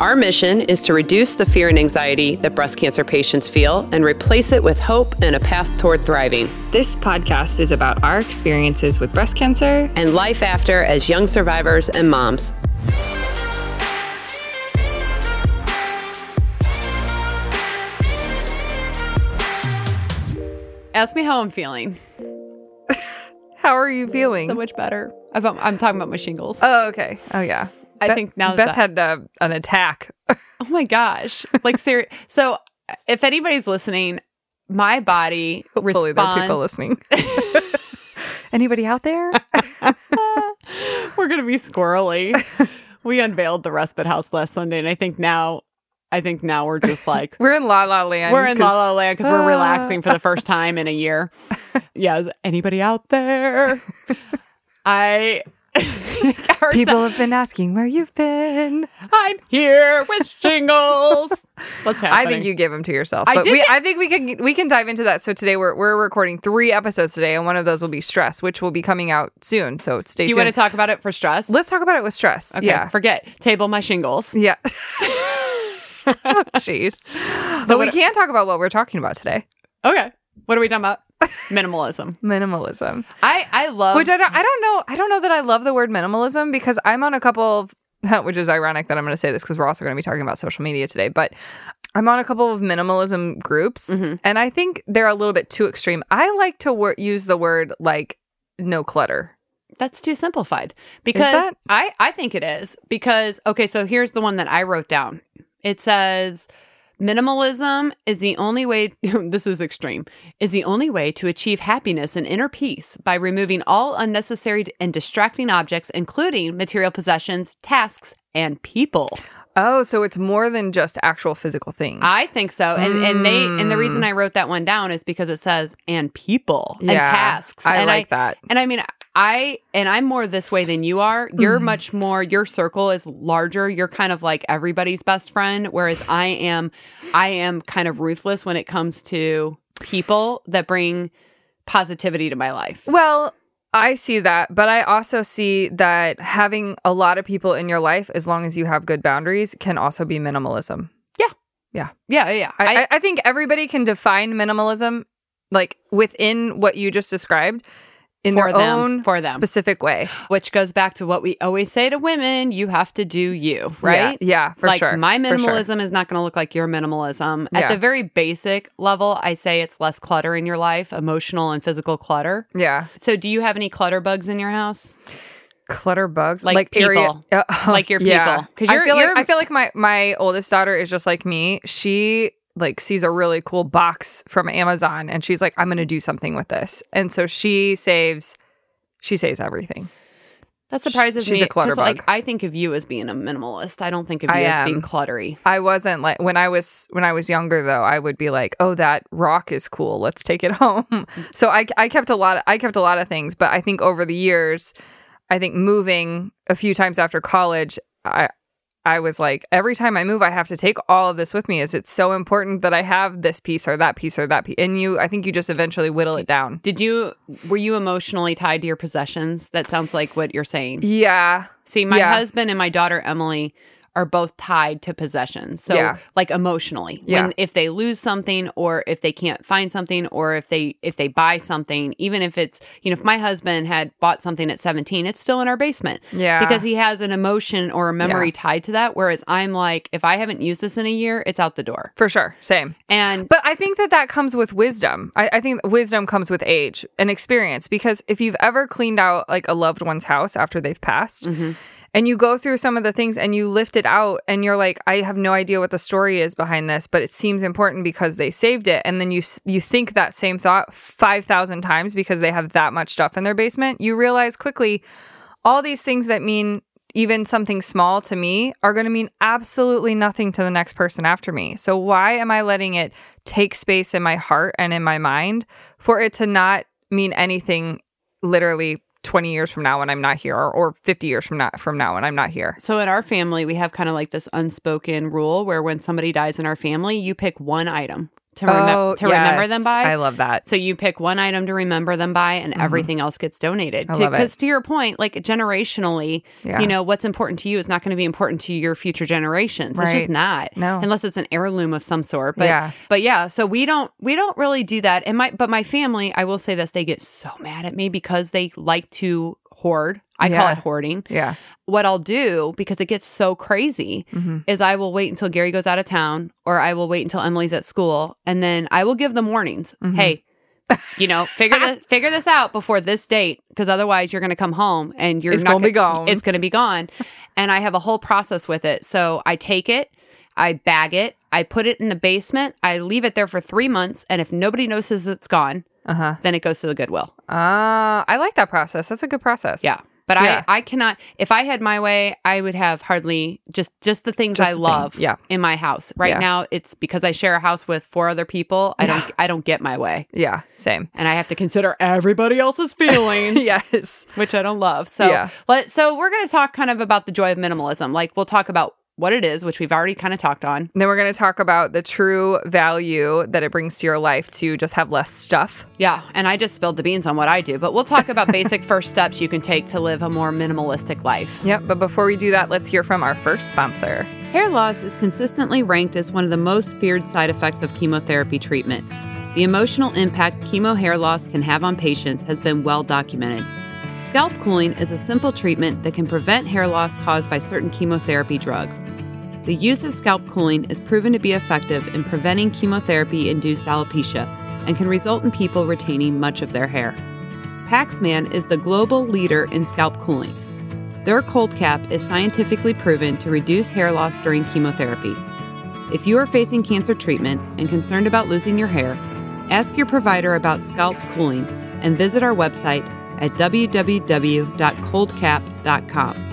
Our mission is to reduce the fear and anxiety that breast cancer patients feel and replace it with hope and a path toward thriving. This podcast is about our experiences with breast cancer and life after as young survivors and moms. Ask me how I'm feeling. How are you feeling? So much better. I'm, I'm talking about my shingles. Oh, okay. Oh, yeah. I Beth, think now Beth that- had uh, an attack. Oh my gosh. Like serious. so if anybody's listening, my body Hopefully, there are people listening. Anybody out there? We're gonna be squirrely. we unveiled the respite house last Sunday, and I think now, I think now we're just like We're in La La Land. we're in La La Land because we're Ah. relaxing for the first time in a year. Yeah, is anybody out there? I. People have been asking where you've been. I'm here with shingles. What's happening? I think you gave them to yourself. I did we, I think we can we can dive into that. So today we're we're recording three episodes today, and one of those will be stress, which will be coming out soon. So stay tuned. Do you tuned. want to talk about it for stress? Let's talk about it with stress. Okay, Yeah. forget table my shingles. yeah. Oh, Jeez. but we what- can talk about what we're talking about today. Okay, what are we talking about? Minimalism. Minimalism. I I love Which I don't I don't know I don't know that I love the word minimalism because I'm on a couple of which is ironic that I'm going to say this because we're also going to be talking about social media today, but I'm on a couple of minimalism groups Mhm. and I think they're a little bit too extreme. I like to wor- use the word like no clutter. That's too simplified because? I I think it is because okay, so here's the one that I wrote down. It says minimalism is the only way this is extreme is the only way to achieve happiness and inner peace by removing all unnecessary and distracting objects including material possessions, tasks, and people. Oh, so it's more than just actual physical things. I think so. And and they and the reason mm. I wrote that one down is because it says and people and tasks. I and like that. And I mean, I and I'm more this way than you are. You're Mm-hmm. much more. Your circle is larger. You're kind of like everybody's best friend, whereas I am, I am kind of ruthless when it comes to people that bring positivity to my life. Well, I see that, but I also see that having a lot of people in your life, as long as you have good boundaries, can also be minimalism. Yeah, yeah. Yeah, yeah. I, I, I think everybody can define minimalism like within what you just described in For their them, own for them. specific way. which goes back to what we always say to women: you have to do you, right? Yeah, yeah for like sure. my for sure. minimalism is not going to look like your minimalism. At Yeah. the very basic level, I say it's less clutter in your life, emotional and physical clutter. Yeah. So, do you have any clutter bugs in your house? Clutter bugs. Like area- people. Uh, Like your people. yeah. people. 'Cause I you're- feel like I feel like my my oldest daughter is just like me. She like sees a really cool box from Amazon and she's like, I'm gonna do something with this. And so she saves she saves everything. That surprises she's me. a clutter 'cause, Like. I think of you as being a minimalist. I don't think of you I as am. being cluttery. I wasn't like when I was when I was younger though, I would be like, "Oh, that rock is cool. Let's take it home." so I I kept a lot of, I kept a lot of things, but I think over the years, I think moving a few times after college, I I was like, every time I move, I have to take all of this with me. Is it so important that I have this piece or that piece or that piece? And you, I think you just eventually whittle it down. Did you were you emotionally tied to your possessions? That sounds like what you're saying. Yeah, See, my Yeah. husband and my daughter Emily are both tied to possessions. So Yeah. like emotionally. Yeah. When if they lose something or if they can't find something or if they if they buy something, even if it's you know, if my husband had bought something at 17, it's still in our basement. yeah, Because he has an emotion or a memory Yeah. tied to that. Whereas I'm like, if I haven't used this in a year, it's out the door. for sure, same. And But I think that that comes with wisdom. I, I think wisdom comes with age and experience because if you've ever cleaned out like a loved one's house after they've passed Mhm. And you go through some of the things and you lift it out and you're like, I have no idea what the story is behind this, but it seems important because they saved it. And then you you think that same thought 5,000 times because they have that much stuff in their basement. You realize quickly all these things that mean even something small to me are going to mean absolutely nothing to the next person after me. So why am I letting it take space in my heart and in my mind for it to not mean anything literally 20 years from now when I'm not here or, or 50 years from now from now when I'm not here. So in our family, we have kind of like this unspoken rule where when somebody dies in our family, you pick one item to, remem- Oh, to remember them by. I love that. So you pick one item to remember them by, and everything else gets donated. Mm-hmm. I love it. Because to your point, like generationally, Yeah. you know what's important to you is not going to be important to your future generations. It's just not. No. unless it's an heirloom of some sort. But Yeah. but yeah, so we don't we don't really do that. And my but my family, I will say this, they get so mad at me because they like to hoard. I call it hoarding Yeah. what I'll do because it gets so crazy Mhm. is I will wait until Gary goes out of town or I will wait until Emily's at school and then I will give them warnings. Mhm. Hey, you know, figure this figure this out before this date because otherwise you're going to come home and you're It's not gonna be gone. It's going to be gone. and I have a whole process with it. So I take it, I bag it, I put it in the basement, I leave it there for 3 months and if nobody notices it's gone, Uh-huh. then it goes to the Goodwill. Uh, I like that process. That's a good process. Yeah. But Yeah. I, I cannot if I had my way, I would have hardly just just the things Just I the thing. love Yeah. in my house. Right Yeah. now it's because I share a house with four other people. I don't I don't get my way. Yeah. Same. And I have to consider everybody else's feelings. yes. Which I don't love. So Yeah. let so we're gonna talk kind of about the joy of minimalism. Like we'll talk about what it is, which we've already kind of talked on. Then we're going to talk about the true value that it brings to your life to just have less stuff. Yeah, and I just spilled the beans on what I do, but we'll talk about basic first steps you can take to live a more minimalistic life. Yep. But before we do that, let's hear from our first sponsor. Hair loss is consistently ranked as one of the most feared side effects of chemotherapy treatment. The emotional impact chemo hair loss can have on patients has been well documented. Scalp cooling is a simple treatment that can prevent hair loss caused by certain chemotherapy drugs. The use of scalp cooling is proven to be effective in preventing chemotherapy induced alopecia and can result in people retaining much of their hair. Paxman is the global leader in scalp cooling. Their cold cap is scientifically proven to reduce hair loss during chemotherapy. If you are facing cancer treatment and concerned about losing your hair, ask your provider about scalp cooling and visit our website at www.coldcap.com.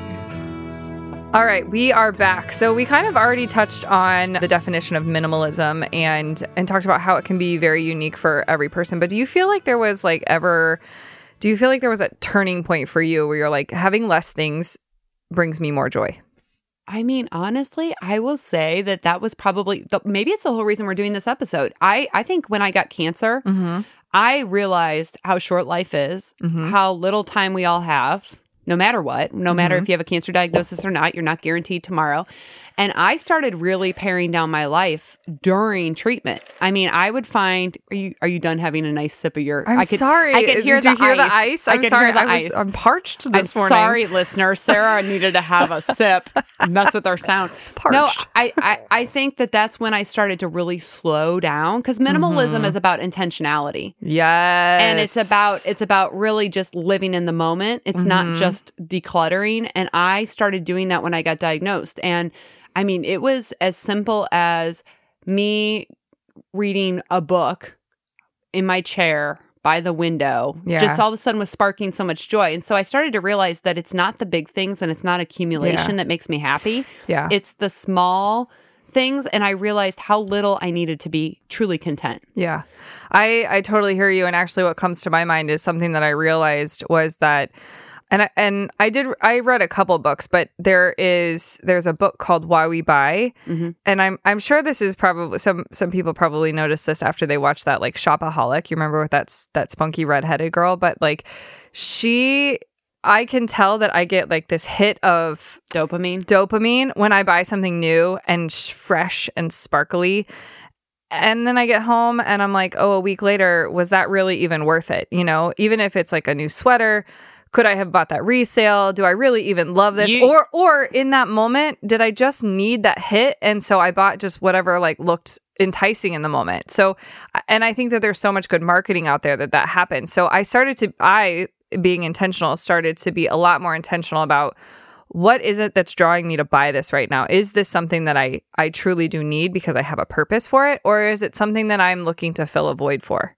All right, we are back. So we kind of already touched on the definition of minimalism and and talked about how it can be very unique for every person. But do you feel like there was like ever do you feel like there was a turning point for you where you're like having less things brings me more joy? I mean, honestly, I will say that that was probably the, maybe it's the whole reason we're doing this episode. I I think when I got cancer, Mm-hmm. I realized how short life is, Mhm. how little time we all have, no matter what, no matter Mm-hmm. if you have a cancer diagnosis or not, you're not guaranteed tomorrow. And I started really paring down my life during treatment. I mean, I would find are you are you done having a nice sip of your I'm I could, sorry. I could hear, the, hear ice. the ice? I I'm could sorry. hear the I was, ice. I'm parched this I'm morning. sorry, listener. Sarah needed to have a sip. Mess with our sound. No, parched. I, I, I think that that's when I started to really slow down because minimalism mm-hmm. is about intentionality, Yes. and it's about it's about really just living in the moment. It's not mm-hmm. just decluttering. And I started doing that when I got diagnosed. And I mean, it was as simple as me reading a book in my chair by the window Yeah. just all of a sudden was sparking so much joy and so i started to realize that it's not the big things and it's not accumulation Yeah. that makes me happy yeah. it's the small things and i realized how little i needed to be truly content Yeah. I I totally hear you and actually what comes to my mind is something that I realized was that and I, and I did I read a couple books but there is there's a book called Why We Buy Mhm. and I'm I'm sure this is probably some some people probably noticed this after they watched that like Shopaholic you remember with that that spunky redheaded girl but like she I can tell that I get like this hit of dopamine dopamine when I buy something new and sh- fresh and sparkly. And then I get home and I'm like, oh, a week later, was that really even worth it? You know, even if it's like a new sweater, could I have bought that resale? Do I really even love this? You- or or in that moment, did I just need that hit? And so I bought just whatever like looked enticing in the moment. So and I think that there's so much good marketing out there that that happened. So I started to I being intentional started to be a lot more intentional about what is it that's drawing me to buy this right now? Is this something that I I truly do need because I have a purpose for it or is it something that I'm looking to fill a void for?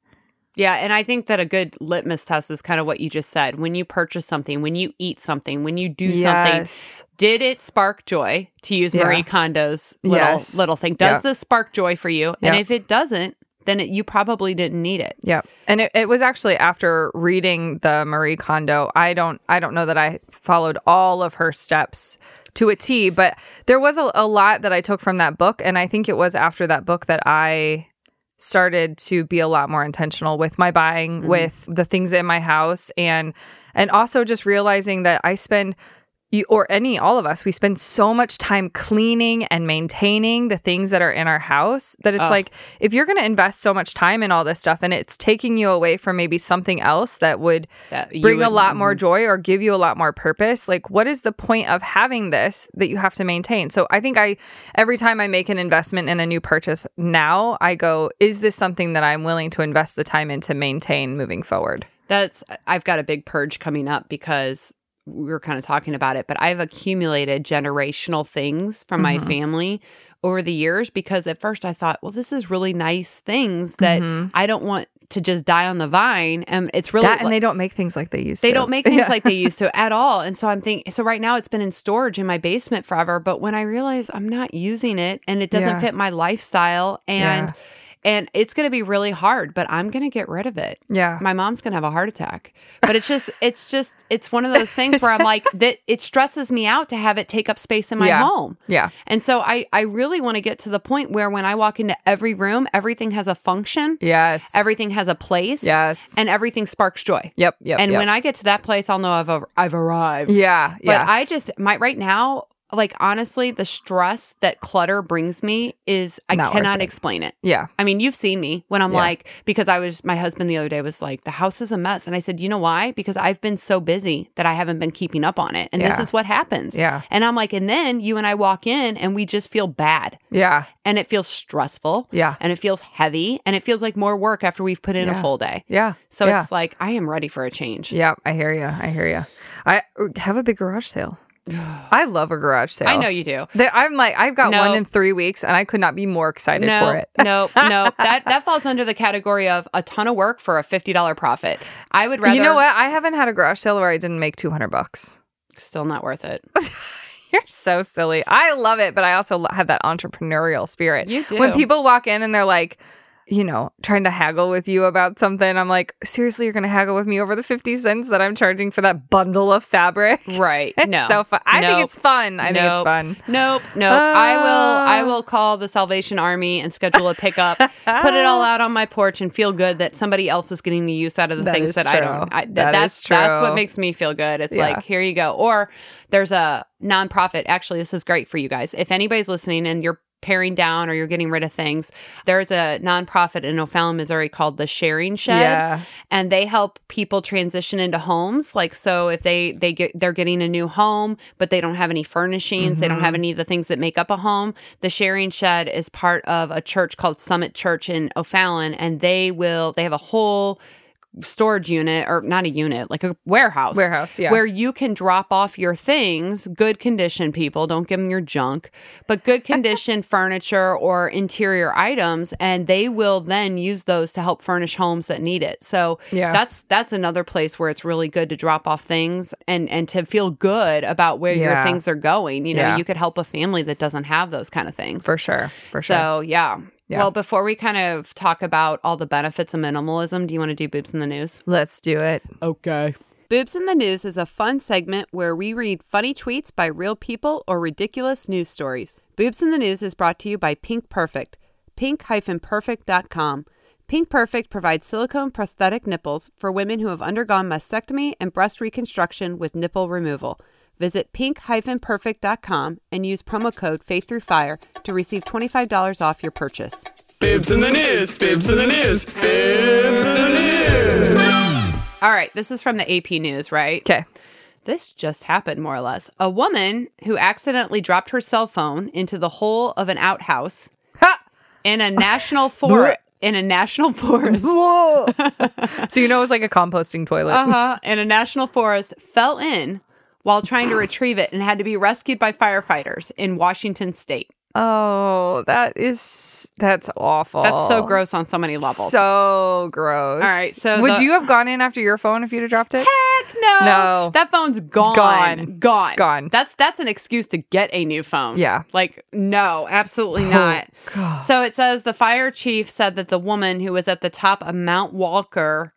Yeah, and I think that a good litmus test is kind of what you just said. When you purchase something, when you eat something, when you do something, did it spark joy? To use Yeah. Marie Kondo's little Yes. little thing, does Yeah. this spark joy for you? And if it doesn't, then it, you probably didn't need it. Yeah. And it, it was actually after reading the Marie Kondo. I don't I don't know that I followed all of her steps to a T, but there was a, a lot that I took from that book. And I think it was after that book that I started to be a lot more intentional with my buying, mm-hmm. with the things in my house and and also just realizing that I spend you, or any all of us we spend so much time cleaning and maintaining the things that are in our house that it's Ugh. like if you're going to invest so much time in all this stuff and it's taking you away from maybe something else that would That bring a lot more mm-hmm. joy or give you a lot more purpose like what is the point of having this that you have to maintain? So i think i every time i make an investment in a new purchase now i go is this something that i'm willing to invest the time in to maintain moving forward? That's I've got a big purge coming up because we were kind of talking about it, but I've accumulated generational things from my Mhm. family over the years because at first I thought, well, this is really nice things that Mhm. I don't want to just die on the vine. And it's really that and they don't make things like they used to they to don't make things Yeah. like they used to at all. And so I'm thinking, so right now it's been in storage in my basement forever. But when I realize I'm not using it and it doesn't Yeah. fit my lifestyle and Yeah. And it's going to be really hard, but I'm going to get rid of it. yeah My mom's going to have a heart attack. But it's just, it's just, it's one of those things where I'm like, that it stresses me out to have it take up space in my Yeah. home. yeah And so I, I really want to get to the point where when I walk into every room, everything has a function, yes everything has a place, yes and everything sparks joy. yep yep and yep. when I get to that place, I'll know I've I've arrived. yeah But yeah I just my right now, like honestly, the stress that clutter brings me is I Not cannot it. explain it. yeah I mean, you've seen me when I'm Yeah. like, because I was, my husband the other day was like, the house is a mess. And I said, you know why? Because I've been so busy that I haven't been keeping up on it. And this is what happens. Yeah. And I'm like, and then you and I walk in and we just feel bad yeah and it feels stressful yeah and it feels heavy and it feels like more work after we've put in Yeah. a full day. yeah So yeah. it's like, I am ready for a change. Yeah, I hear you. I hear you. I uh, have a big garage sale. I love a garage sale. I know you do. They- I'm like, I've got No. one in three weeks, and I could not be more excited no, for it. no, no. That that falls under the category of a ton of work for a fifty dollar profit. I would rather. you know what? I haven't had a garage sale where I didn't make 200 bucks. Still not worth it. You're so silly. I love it, but I also have that entrepreneurial spirit. You do. When people walk in and they're like, you know, trying to haggle with you about something, I'm like, seriously, you're going to haggle with me over the 50 cents that I'm charging for that bundle of fabric? Right. It's no. so fun. I think it's fun. I think it's Nope. fun. Nope, nope. I will. I Ah. will call the Salvation Army and schedule a pickup. put it all out on my porch and feel good that somebody else is getting the use out of the That things that I don't. I, that, That that's is that's what makes me feel good. It's Yeah. like here you go. Or there's a nonprofit. Actually, this is great for you guys. If anybody's listening and you're paring down or you're getting rid of things, there's a nonprofit in O'Fallon, Missouri called the Sharing Shed Yeah. and they help people transition into homes like so if they they get they're getting a new home but they don't have any furnishings they don't Mm-hmm. have any of the things that make up a home the sharing shed is part of a church called summit church in o'fallon and they will they have a whole storage unit or not a unit like a warehouse Warehouse, yeah. where you can drop off your things good condition people don't give them your junk but good condition furniture or interior items and they will then use those to help furnish homes that need it so Yeah. that's that's another place where it's really good to drop off things and and to feel good about where your things are going you know Yeah. you could help a family that doesn't have those kind of things For sure. For sure. so yeah. Yeah. Well, before we kind of talk about all the benefits of minimalism, do you want to do boobs in the news? Let's do it. Okay. Boobs in the News is a fun segment where we read funny tweets by real people or ridiculous news stories. Boobs in the News is brought to you by Pink Perfect, pink-perfect.com. Pink Perfect provides silicone prosthetic nipples for women who have undergone mastectomy and breast reconstruction with nipple removal. Visit pink-perfect.com and use promo code Faith Through Fire to receive $25 off your purchase. Bibs in the news, bibs in the news, bibs in the news. All right, this is from the AP News, right? Okay. This just happened, more or less. A woman who accidentally dropped her cell phone into the hole of an outhouse Ha! in a national forest. in a national forest. Whoa. so you know it was like a composting toilet. Uh huh. In a national forest, fell in while trying to retrieve it and had to be rescued by firefighters in Washington State. Oh, that is that's awful. That's so gross on so many levels. So gross. All right, so would the- you have gone in after your phone if you'd have dropped it? Heck no. No. That phone's gone. Gone. Gone. Gone. That's that's an excuse to get a new phone. Yeah. Like no, absolutely oh, not. God. So it says the fire chief said that the woman who was at the top of Mount Walker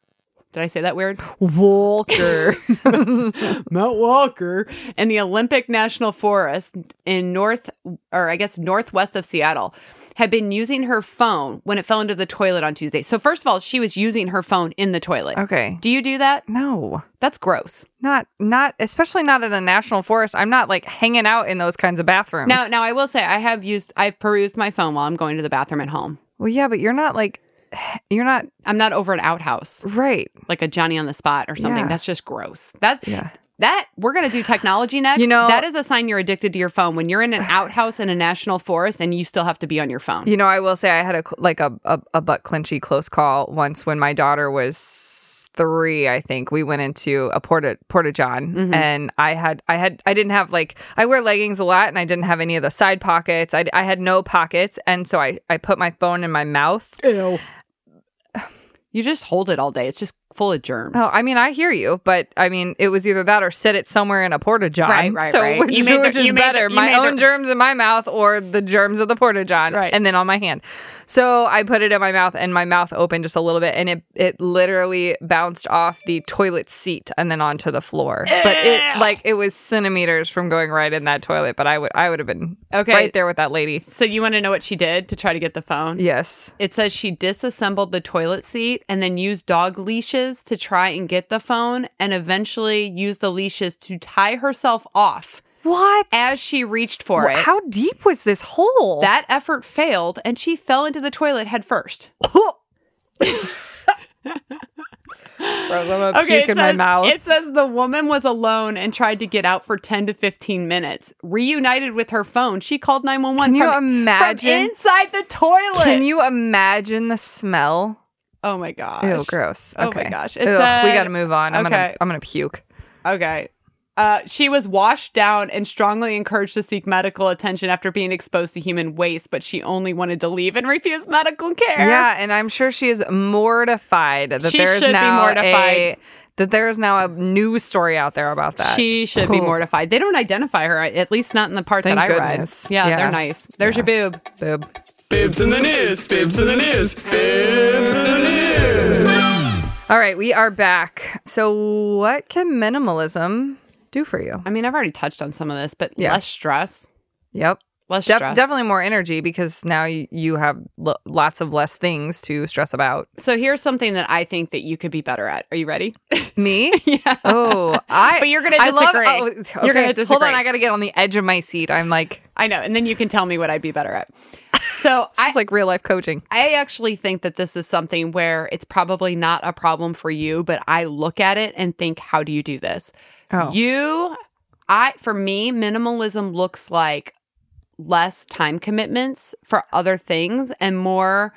did I say that weird? Walker. Mount Walker in the Olympic National Forest in north or I guess northwest of Seattle had been using her phone when it fell into the toilet on Tuesday. So first of all, she was using her phone in the toilet. okay. Do you do that? No. That's gross. Not not especially not in a national forest. I'm not like hanging out in those kinds of bathrooms. Now, now I will say I have used I've perused my phone while I'm going to the bathroom at home. well, yeah, but you're not like you're not I'm not over an outhouse right. like a Johnny on the spot or something. Yeah. That's just gross. That's Yeah. that we're gonna do technology next. You know- that is a sign you're addicted to your phone when you're in an outhouse in a national forest and you still have to be on your phone. You know, I will say I had a like a, a a butt clinchy close call once when my daughter was three. I think we went into a porta porta john, Mm-hmm. and I had I had I didn't have like I wear leggings a lot, and I didn't have any of the side pockets. I I had no pockets, and so I I put my phone in my mouth. Ew. You just hold it all day. It's just full of germs. Oh, I mean, I hear you, but I mean, it was either that or sit it somewhere in a porta john. Right, right, so right. which, You made the- which is made the- better, my own the- germs in my mouth or the germs of the porta john, Right. and then on my hand. So I put it in my mouth, and my mouth opened just a little bit, and it it literally bounced off the toilet seat and then onto the floor. But it like it was centimeters from going right in that toilet. But I would I would have been Okay. right there with that lady. so you want to know what she did to try to get the phone? Yes. It says she disassembled the toilet seat and then used dog leashes to try and get the phone and eventually used the leashes to tie herself off What? as she reached for Wh- it. How deep was this hole? that effort failed and she fell into the toilet head first. Gonna puke it says, mouth. it says the woman was alone and tried to get out for 10 to 15 minutes. Reunited with her phone, she called 911 Can you from, imagine? from inside the toilet. Can you imagine the smell? Oh my gosh. Ew, gross. Oh my Okay. gosh. It Ugh, we got to move on. I'm Okay. gonna I'm gonna puke. Okay. Uh, she was washed down and strongly encouraged to seek medical attention after being exposed to human waste, but she only wanted to leave and refused medical care. Yeah, and I'm sure she is mortified that She there is be now mortified. a that there is now a news story out there about that. She should be Oh. mortified. They don't identify her, at least not in the part Thank that I goodness. read. Yeah, Yeah. they're nice. There's your boob. Boob. Fibs in the news, fibs in the news, fibs in the news. All right, we are back. So, what can minimalism do for you? I mean, I've already touched on some of this, but Yeah. less stress. Yep. Less Def- stress. definitely more energy because now you, you have lo- lots of less things to stress about. So here's something that I think that you could be better at. Are you ready? Me? yeah. Oh, I. But you're gonna I love- disagree. oh, You're gonna disagree. Hold on, I got to get on the edge of my seat. I'm like, I know. And then you can tell me what I'd be better at. So it's like real life coaching. I actually think that this is something where it's probably not a problem for you, but I look at it and think, how do you do this? Oh. You, I, for me, minimalism looks like less time commitments for other things and more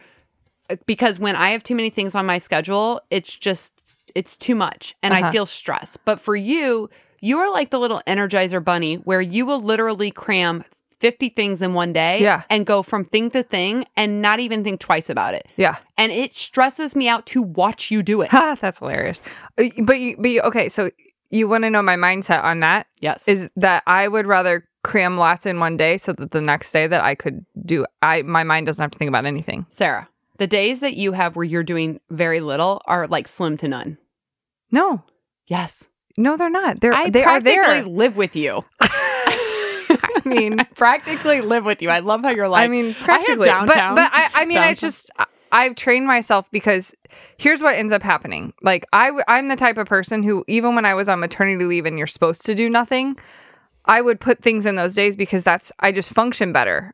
because when I have too many things on my schedule, it's just, it's too much and I Uh-huh. feel stressed. But for you, you are like the little energizer bunny where you will literally cram 50 things in one day Yeah. and go from thing to thing and not even think twice about it. Yeah. And it stresses me out to watch you do it. Ha, that's hilarious. Uh, But you, but you, okay, so you want to know my mindset on that yes. is that I would rather cram lots in one day so that the next day that I could do I my mind doesn't have to think about anything. Sarah, the days that you have where you're doing very little are like slim to none. No. Yes. No, they're not. They're I they are practically there. live with you. I mean, practically live with you. I love how you're like, I mean, practically. I have but downtown. but I, I mean, I just I've trained myself because here's what ends up happening. Like I I'm the type of person who even when I was on maternity leave and you're supposed to do nothing, I would put things in those days because that's I just function better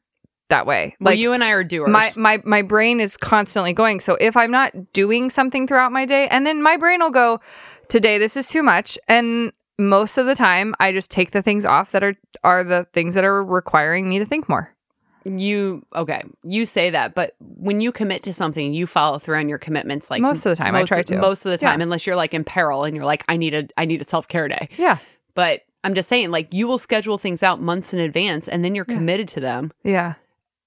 that way. well, Like you and I are doers. my my my brain is constantly going. So if I'm not doing something throughout my day, and then my brain will go, today this is too much, and most of the time I just take the things off that are are the things that are requiring me to think more. you okay? You say that, but when you commit to something, you follow through on your commitments. Like Most of the time, I try to. Most of the time, Yeah. unless you're like in peril and you're like, I need a I need a self care day. Yeah, But I'm just saying, like, you will schedule things out months in advance and then you're committed to them. yeah.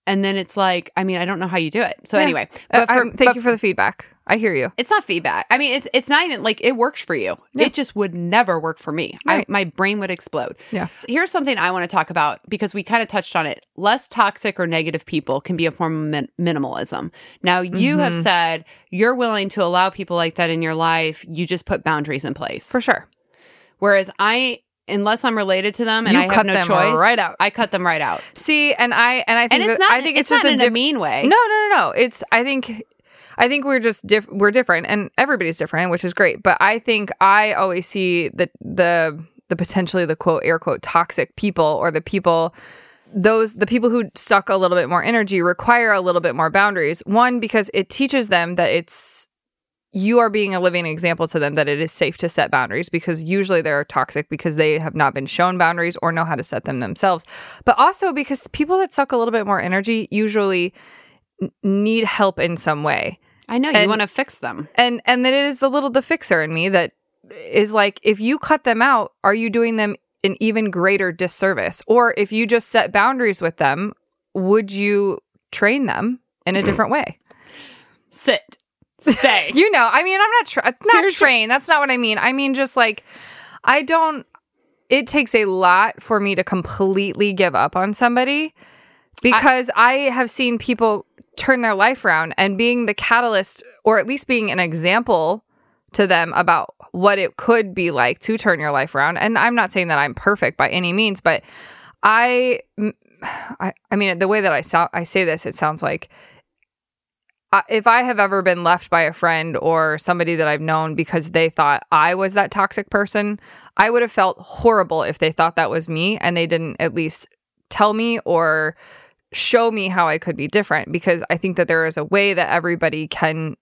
and then it's like, I mean, I don't know how you do it. So Yeah. anyway, Uh, but for, thank but you for the feedback. I hear you. it's not feedback. I mean, it's it's not even like it works for you. Yeah. It just would never work for me. I, my brain would explode. Yeah. Here's something I want to talk about because we kind of touched on it. Less toxic or negative people can be a form of min- minimalism. Now, you have Mhm. said you're willing to allow people like that in your life. You just put boundaries in place. For sure. Whereas I, unless I'm related to them and You I have no them choice, right out. I cut them right out. See, and I and I think And it's that- not. I think it's, it's, just a in diff- a mean way. No, no, no, no. It's I think I think we're just diff- we're different and everybody's different, which is great. But I think I always see the the the potentially the quote air quote toxic people or the people those the people who suck a little bit more energy require a little bit more boundaries. One because it teaches them that it's you are being a living example to them that it is safe to set boundaries because usually they're toxic because they have not been shown boundaries or know how to set them themselves. But also because people that suck a little bit more energy usually need help in some way. I know you want to fix them. And and that it is the little the fixer in me that is like if you cut them out, are you doing them an even greater disservice? Or if you just set boundaries with them, would you train them in a different way? Sit, stay. You know, I mean, I'm not tra- not trained. That's not what I mean. I mean, just like I don't. It takes a lot for me to completely give up on somebody because I, have seen people turn their life around and being the catalyst, or at least being an example to them about what it could be like to turn your life around. And I'm not saying that I'm perfect by any means, but I, I, I mean, the way that I sound, I say this, it sounds like I- if I have ever been left by a friend or somebody that I've known because they thought I was that toxic person, I would have felt horrible if they thought that was me and they didn't at least tell me or show me how I could be different because I think that there is a way that everybody can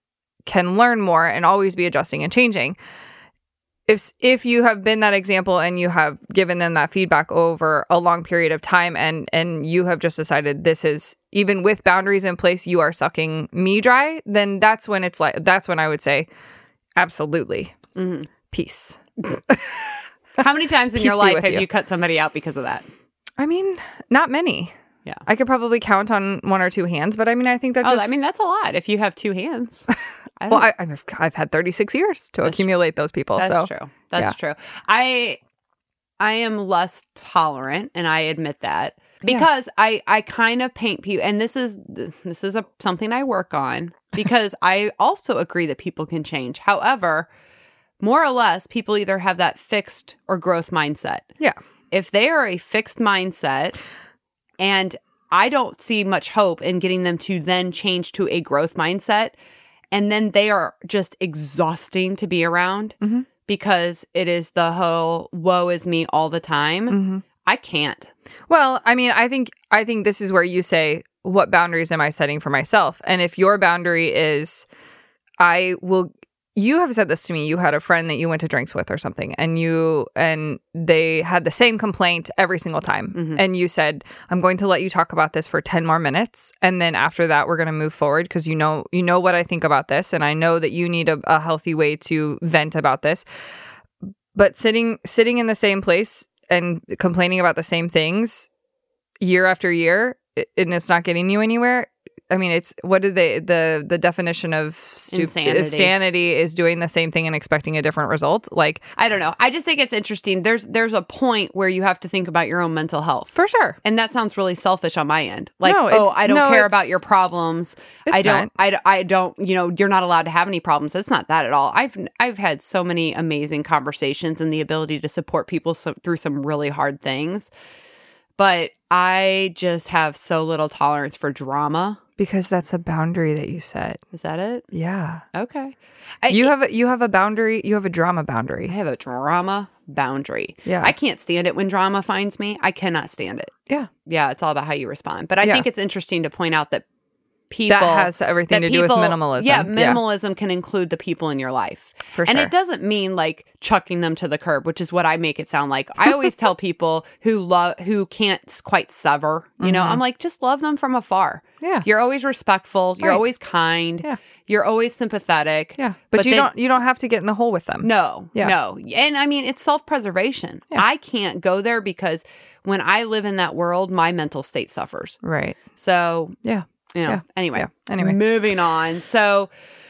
can learn more and always be adjusting and changing. If if you have been that example and you have given them that feedback over a long period of time and and you have just decided this is even with boundaries in place you are sucking me dry, then that's when it's like that's when I would say absolutely. Mhm. Peace. How many times in Peace your life have you. you. cut somebody out because of that? I mean, not many. Yeah. I could probably count on one or two hands, but I mean, I think that Oh, just I mean that's a lot if you have two hands. I well, I, I've, I've had 36 years to That's accumulate those people. that's so true. That's true. I I am less tolerant, and I admit that Yeah. because I I kind of paint people, and this is this is a something I work on because I also agree that people can change. However, more or less, people either have that fixed or growth mindset. Yeah. If they are a fixed mindset, and I don't see much hope in getting them to then change to a growth mindset. And then they are just exhausting to be around Mhm. because it is the whole woe is me all the time. Mhm. I can't. Well, I mean, I think I think this is where you say, what boundaries am I setting for myself? And if your boundary is, I will. You have said this to me. You had a friend that you went to drinks with or something, and you and they had the same complaint every single time. Mhm. And you said, "I'm going to let you talk about this for ten more minutes, and then after that, we're going to move forward because you know you know what I think about this, and I know that you need a, a healthy way to vent about this." But sitting sitting in the same place and complaining about the same things year after year and it's not getting you anywhere i mean it's what did they the the definition of stupid Insanity. insanity is doing the same thing and expecting a different result like I don't know. I just think it's interesting. There's there's a point where you have to think about your own mental health. for sure And that sounds really selfish on my end. Like, No, oh, I don't no, care about your problems. I don't. not. I, I don't. You know, you're not allowed to have any problems. It's not that at all. I've I've had so many amazing conversations and the ability to support people so, through some really hard things, but I just have so little tolerance for drama. Because that's a boundary that you set Is that it? yeah Okay. I, you have a, you have a boundary you have a drama boundary. I have a drama boundary. Yeah. I can't stand it when drama finds me. I cannot stand it. yeah Yeah, it's all about how you respond. But I Yeah. think it's interesting to point out that people that has everything that to do with minimalism Yeah, minimalism can include the people in your life. for sure. And it doesn't mean like chucking them to the curb, which is what I make it sound like. I always tell people who love who can't quite sever, you know, Mhm. I'm like just love them from afar. yeah You're always respectful, you're always kind, Yeah. you're always sympathetic. yeah but, But you don't you don't have to get in the hole with them No, Yeah. no. And I mean, it's self preservation. Yeah. I can't go there because when I live in that world, my mental state suffers. Right. So, Yeah. You know, Yeah. anyway. Yeah. Anyway. Uh, Moving on. So,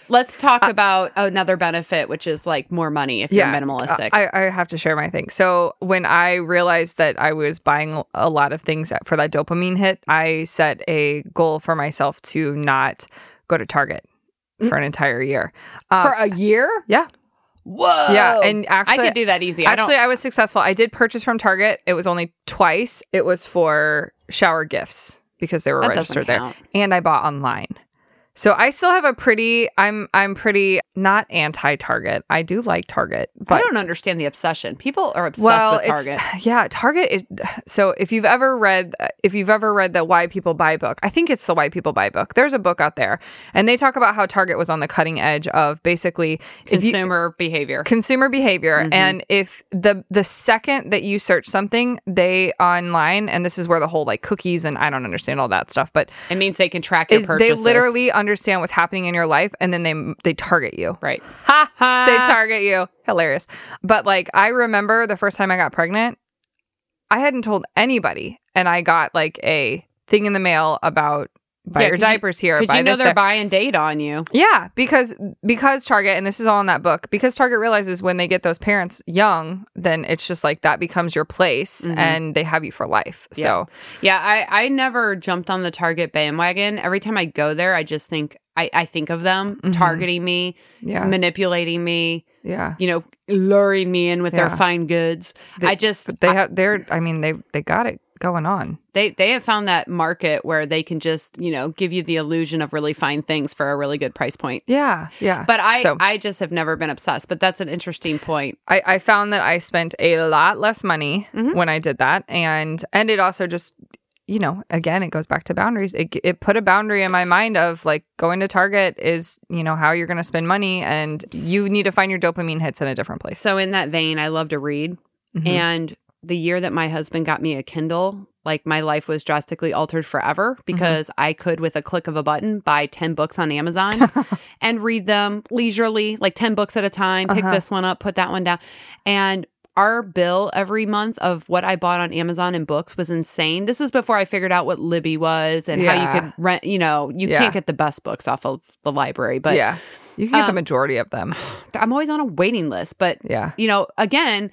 let's talk about another benefit, which is like more money if you're minimalistic. I, I have to share my thing. So when I realized that I was buying a lot of things for that dopamine hit, I set a goal for myself to not go to Target for an entire year. Uh, For a year? yeah. Whoa. Yeah, and actually- I could do that easy. I Actually, I was successful. I did purchase from Target. It was only twice. It was for shower gifts because they were That registered there. And I bought online. So I still have a pretty I'm I'm pretty not anti Target. I do like Target, but I don't understand the obsession. People are obsessed well, with Target. it's yeah, Target is so if you've ever read if you've ever read the Why People Buy book, I think it's the Why People Buy book. There's a book out there and they talk about how Target was on the cutting edge of basically if you Consumer behavior. consumer behavior Mm-hmm. and if the the second that you search something they online and this is where the whole like cookies and i don't understand all that stuff but It means they can track your is they purchases. literally understand what's happening in your life and then they they target you right. ha Ha. they target you hilarious but like i remember the first time i got pregnant i hadn't told anybody and i got like a thing in the mail about buy Yeah, your 'cause you- diapers here Because you know they're buying data on you. Yeah, because because Target and this is all in that book. Because Target realizes when they get those parents young, then it's just like that becomes your place and they have you for life. So Yeah, I, I never jumped on the Target bandwagon. Every time I go there, I just think I, I think of them Mm-hmm. targeting me, yeah, manipulating me, yeah. you know, luring me in with their fine goods. I just they have they're I mean they they got it going on. they they have found that market where they can just you know give you the illusion of really fine things for a really good price point. Yeah, yeah. But I So- I just have never been obsessed. But that's an interesting point. I, I found that I spent a lot less money Mm-hmm. when I did that, and and it also just you know again it goes back to boundaries. It it put a boundary in my mind of like going to Target is you know how you're going to spend money, and you need to find your dopamine hits in a different place. So in that vein, I love to read, Mhm. and the year that my husband got me a Kindle. Like my life was drastically altered forever Mm-hmm. because I could, with a click of a button, buy 10 books on Amazon and read them leisurely, like 10 books at a time, pick Uh-huh. this one up, put that one down. And our bill every month of what I bought on Amazon and books was insane. This is before I figured out what Libby was and how you could rent, you know, you Yeah. can't get the best books off of the library, but yeah, you can get the um, majority of them. I'm always on a waiting list. But Yeah. you know, again,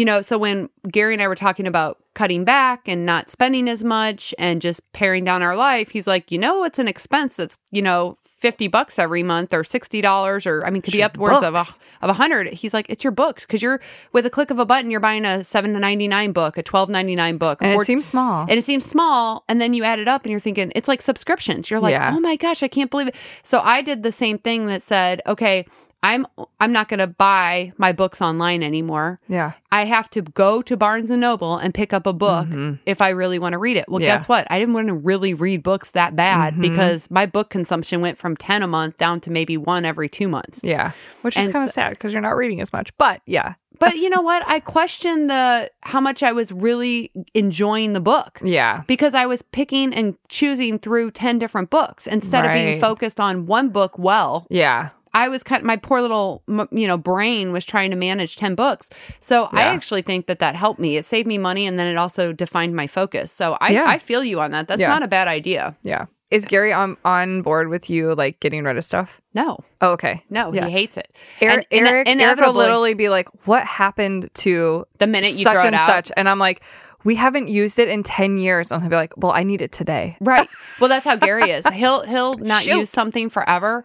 you know, so when Gary and I were talking about cutting back and not spending as much and just paring down our life, he's like, you know, it's an expense that's, you know, 50 bucks every month or $60 or I mean could be your upwards of a of a hundred. He's like, it's your books because you're with a click of a button, you're buying a seven ninety nine book, a twelve ninety nine book, a And it seems small. and it seems small and then you add it up and you're thinking it's like subscriptions you're like Yeah. oh my gosh i can't believe it so i did the same thing that said okay i'm i'm not going to buy my books online anymore yeah. i have to go to barnes and noble and pick up a book if i really want to read it well Mm-hmm. Yeah. guess what i didn't want to really read books that bad Mhm. because my book consumption went from 10 a month down to maybe one every two months Yeah. Which is kind of so- sad because you're not reading as much. But yeah. but you know what i questioned the how much i was really enjoying the book Yeah. because I was picking and choosing through 10 different books instead of being focused on one book well. Yeah. I was kind my poor little you know brain was trying to manage 10 books. So I actually think that that helped me. It saved me money and then it also defined my focus. So I Yeah. I feel you on that. That's Yeah. not a bad idea. Yeah. Is Gary on on board with you like getting rid of stuff? No. Oh, okay. No, Yeah. he hates it. Eric, And Eric, Eric will literally be like, "What happened to the minute you such throw and out. such?" And I'm like, "We haven't used it in ten years." And he'll be like, "Well, I need it today." Right. Well, that's how Gary is. He'll he'll not Shoot. use something forever.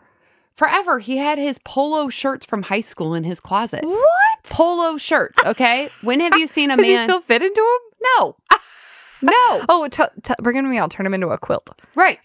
Forever. He had his polo shirts from high school in his closet. What? Polo shirts, okay? When have you seen a Does man he still fit into him? No. No. Oh, t- t- bring him to me. I'll turn him into a quilt. Right.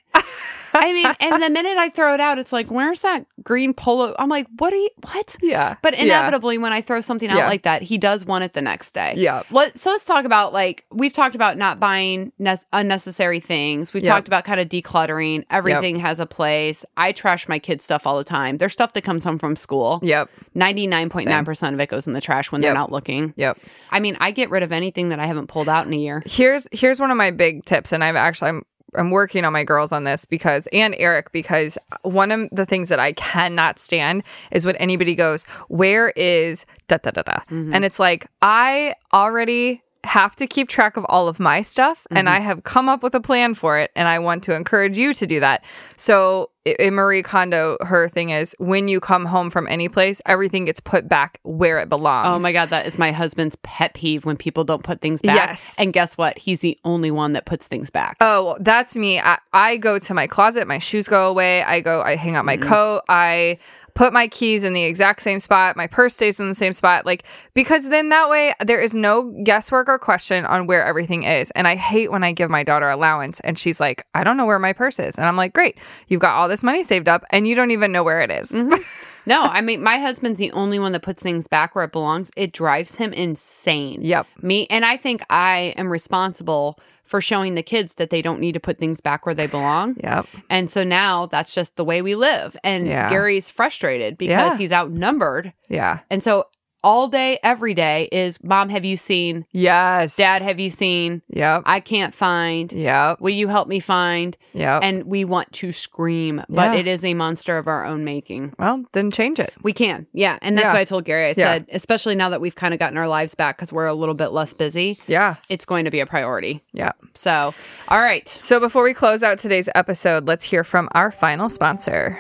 I mean, and the minute I throw it out, it's like, where's that green polo? I'm like, what are you, what? Yeah. But Yeah. inevitably, when I throw something out Yeah. like that, he does want it the next day. Yeah. Let, so let's talk about like, we've talked about not buying ne- unnecessary things. We've Yep. talked about kind of decluttering. Everything has a place. I trash my kids' stuff all the time. There's stuff that comes home from school. Yep. 99.9% of it goes in the trash when they're not looking. Yep. I mean, I get rid of anything that I haven't pulled out in a year. here's here's one of my big tips and i've actually i'm i'm working on my girls on this because and eric because one of the things that i cannot stand is when anybody goes where is da da da da and it's like i already have to keep track of all of my stuff and Mm-hmm. I have come up with a plan for it and I want to encourage you to do that. So in Marie Kondo, her thing is when you come home from any place, everything gets put back where it belongs. Oh my God, that is my husband's pet peeve when people don't put things back. Yes. And guess what? He's the only one that puts things back. Oh, that's me. I, I go to my closet, my shoes go away. I go, I hang out my mm-hmm. coat. I put my keys in the exact same spot. My purse stays in the same spot. Like, because then that way there is no guesswork or question on where everything is. And I hate when I give my daughter allowance and she's like, I don't know where my purse is. And I'm like, great, you've got all this money saved up and you don't even know where it is. Mm-hmm. No, I mean, my husband's the only one that puts things back where it belongs. It drives him insane. Yep. Me, and I think I am responsible for showing the kids that they don't need to put things back where they belong. Yep. And so now that's just the way we live. And Yeah. Gary's frustrated because Yeah. he's outnumbered. Yeah. And so all day, every day is Mom, have you seen? Yes. Dad, have you seen? Yep. I can't find. Yep. Will you help me find? Yep. And we want to scream, but Yeah. it is a monster of our own making. well, then change it. We can. Yeah. And that's Yeah. what I told Gary. I Yeah. said, especially now that we've kind of gotten our lives back because we're a little bit less busy, Yeah. it's going to be a priority. Yeah. So, all right. So before we close out today's episode, let's hear from our final sponsor.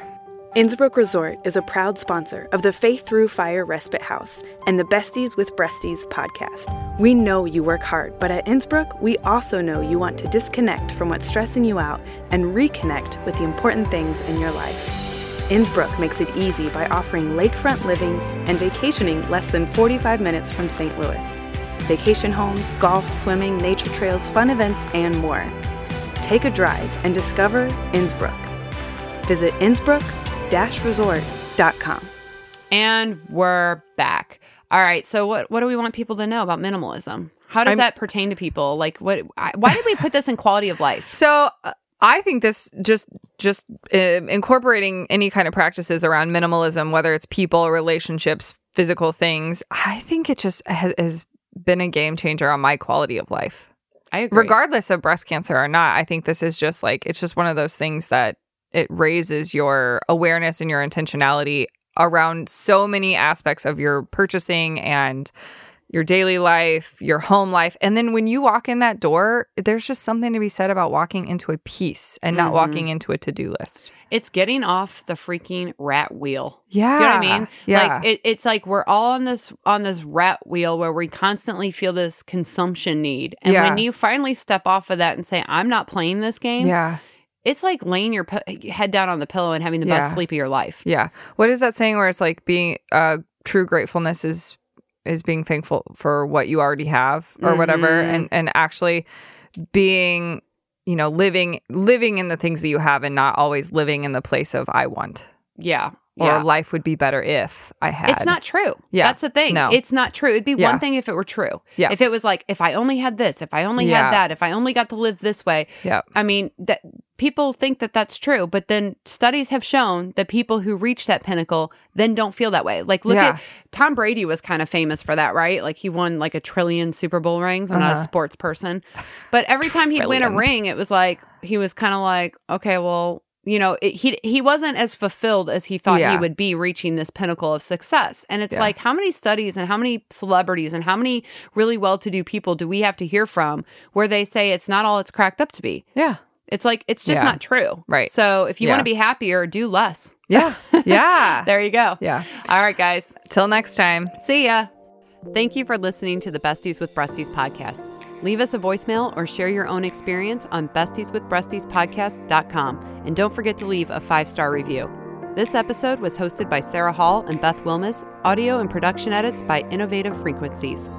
Innsbrook Resort is a proud sponsor of the Faith Through Fire Respite House and the Besties with Breasties podcast. We know you work hard, but at Innsbrook, we also know you want to disconnect from what's stressing you out and reconnect with the important things in your life. Innsbrook makes it easy by offering lakefront living and vacationing less than 45 minutes from St. Louis. Vacation homes, golf, swimming, nature trails, fun events, and more. Take a drive and discover Innsbrook. Visit Innsbrook-resort.com. And we're back. All right. So, what, what do we want people to know about minimalism? How does I'm- that pertain to people? Like, what? I- Why did we put this in quality of life? So uh, I think this just just uh, incorporating any kind of practices around minimalism, whether it's people, relationships, physical things, I think it just has, has been a game changer on my quality of life. I agree. Regardless of breast cancer or not, I think this is just like it's just one of those things that it raises your awareness and your intentionality around so many aspects of your purchasing and your daily life, your home life. And then when you walk in that door, there's just something to be said about walking into a peace and not mm-hmm. walking into a to-do list. It's getting off the freaking rat wheel. Yeah. Do you know what I mean? Yeah. Like it, it's like we're all on this on this rat wheel where we constantly feel this consumption need. And Yeah. when you finally step off of that and say, I'm not playing this game, yeah. It's like laying your p- head down on the pillow and having the Yeah. best sleep of your life. Yeah. What is that saying where it's like being uh true gratefulness is is being thankful for what you already have or whatever Mhm. and and actually being you know living living in the things that you have and not always living in the place of I want Yeah. Or yeah. life would be better if I had. It's not true. Yeah. That's the thing. No. It's not true. It'd be Yeah. one thing if it were true. Yeah. If it was like, if I only had this, if I only Yeah. had that, if I only got to live this way. Yeah. I mean, that people think that that's true, but then studies have shown that people who reach that pinnacle then don't feel that way. Like, look at Tom Brady was kind of famous for that, right? Like, he won like a trillion Super Bowl rings. I'm not a Uh-huh. sports person, but every time he'd win a ring, it was like he was kind of like, okay, well. You know, it, he he wasn't as fulfilled as he thought he would be reaching this pinnacle of success. And it's Yeah. like, how many studies and how many celebrities and how many really well-to-do people do we have to hear from where they say it's not all it's cracked up to be? Yeah. It's like it's just Yeah. not true. Right. So if you Yeah. want to be happier, do less. Yeah. Yeah. There you go. yeah. All right, guys. Till next time. See ya. Thank you for listening to the Besties with Breasties podcast. Leave us a voicemail or share your own experience on bestieswithbreastiespodcast.com. And don't forget to leave a five star review. This episode was hosted by Sarah Hall and Beth Wilmus, audio and production edits by Innovative Frequencies.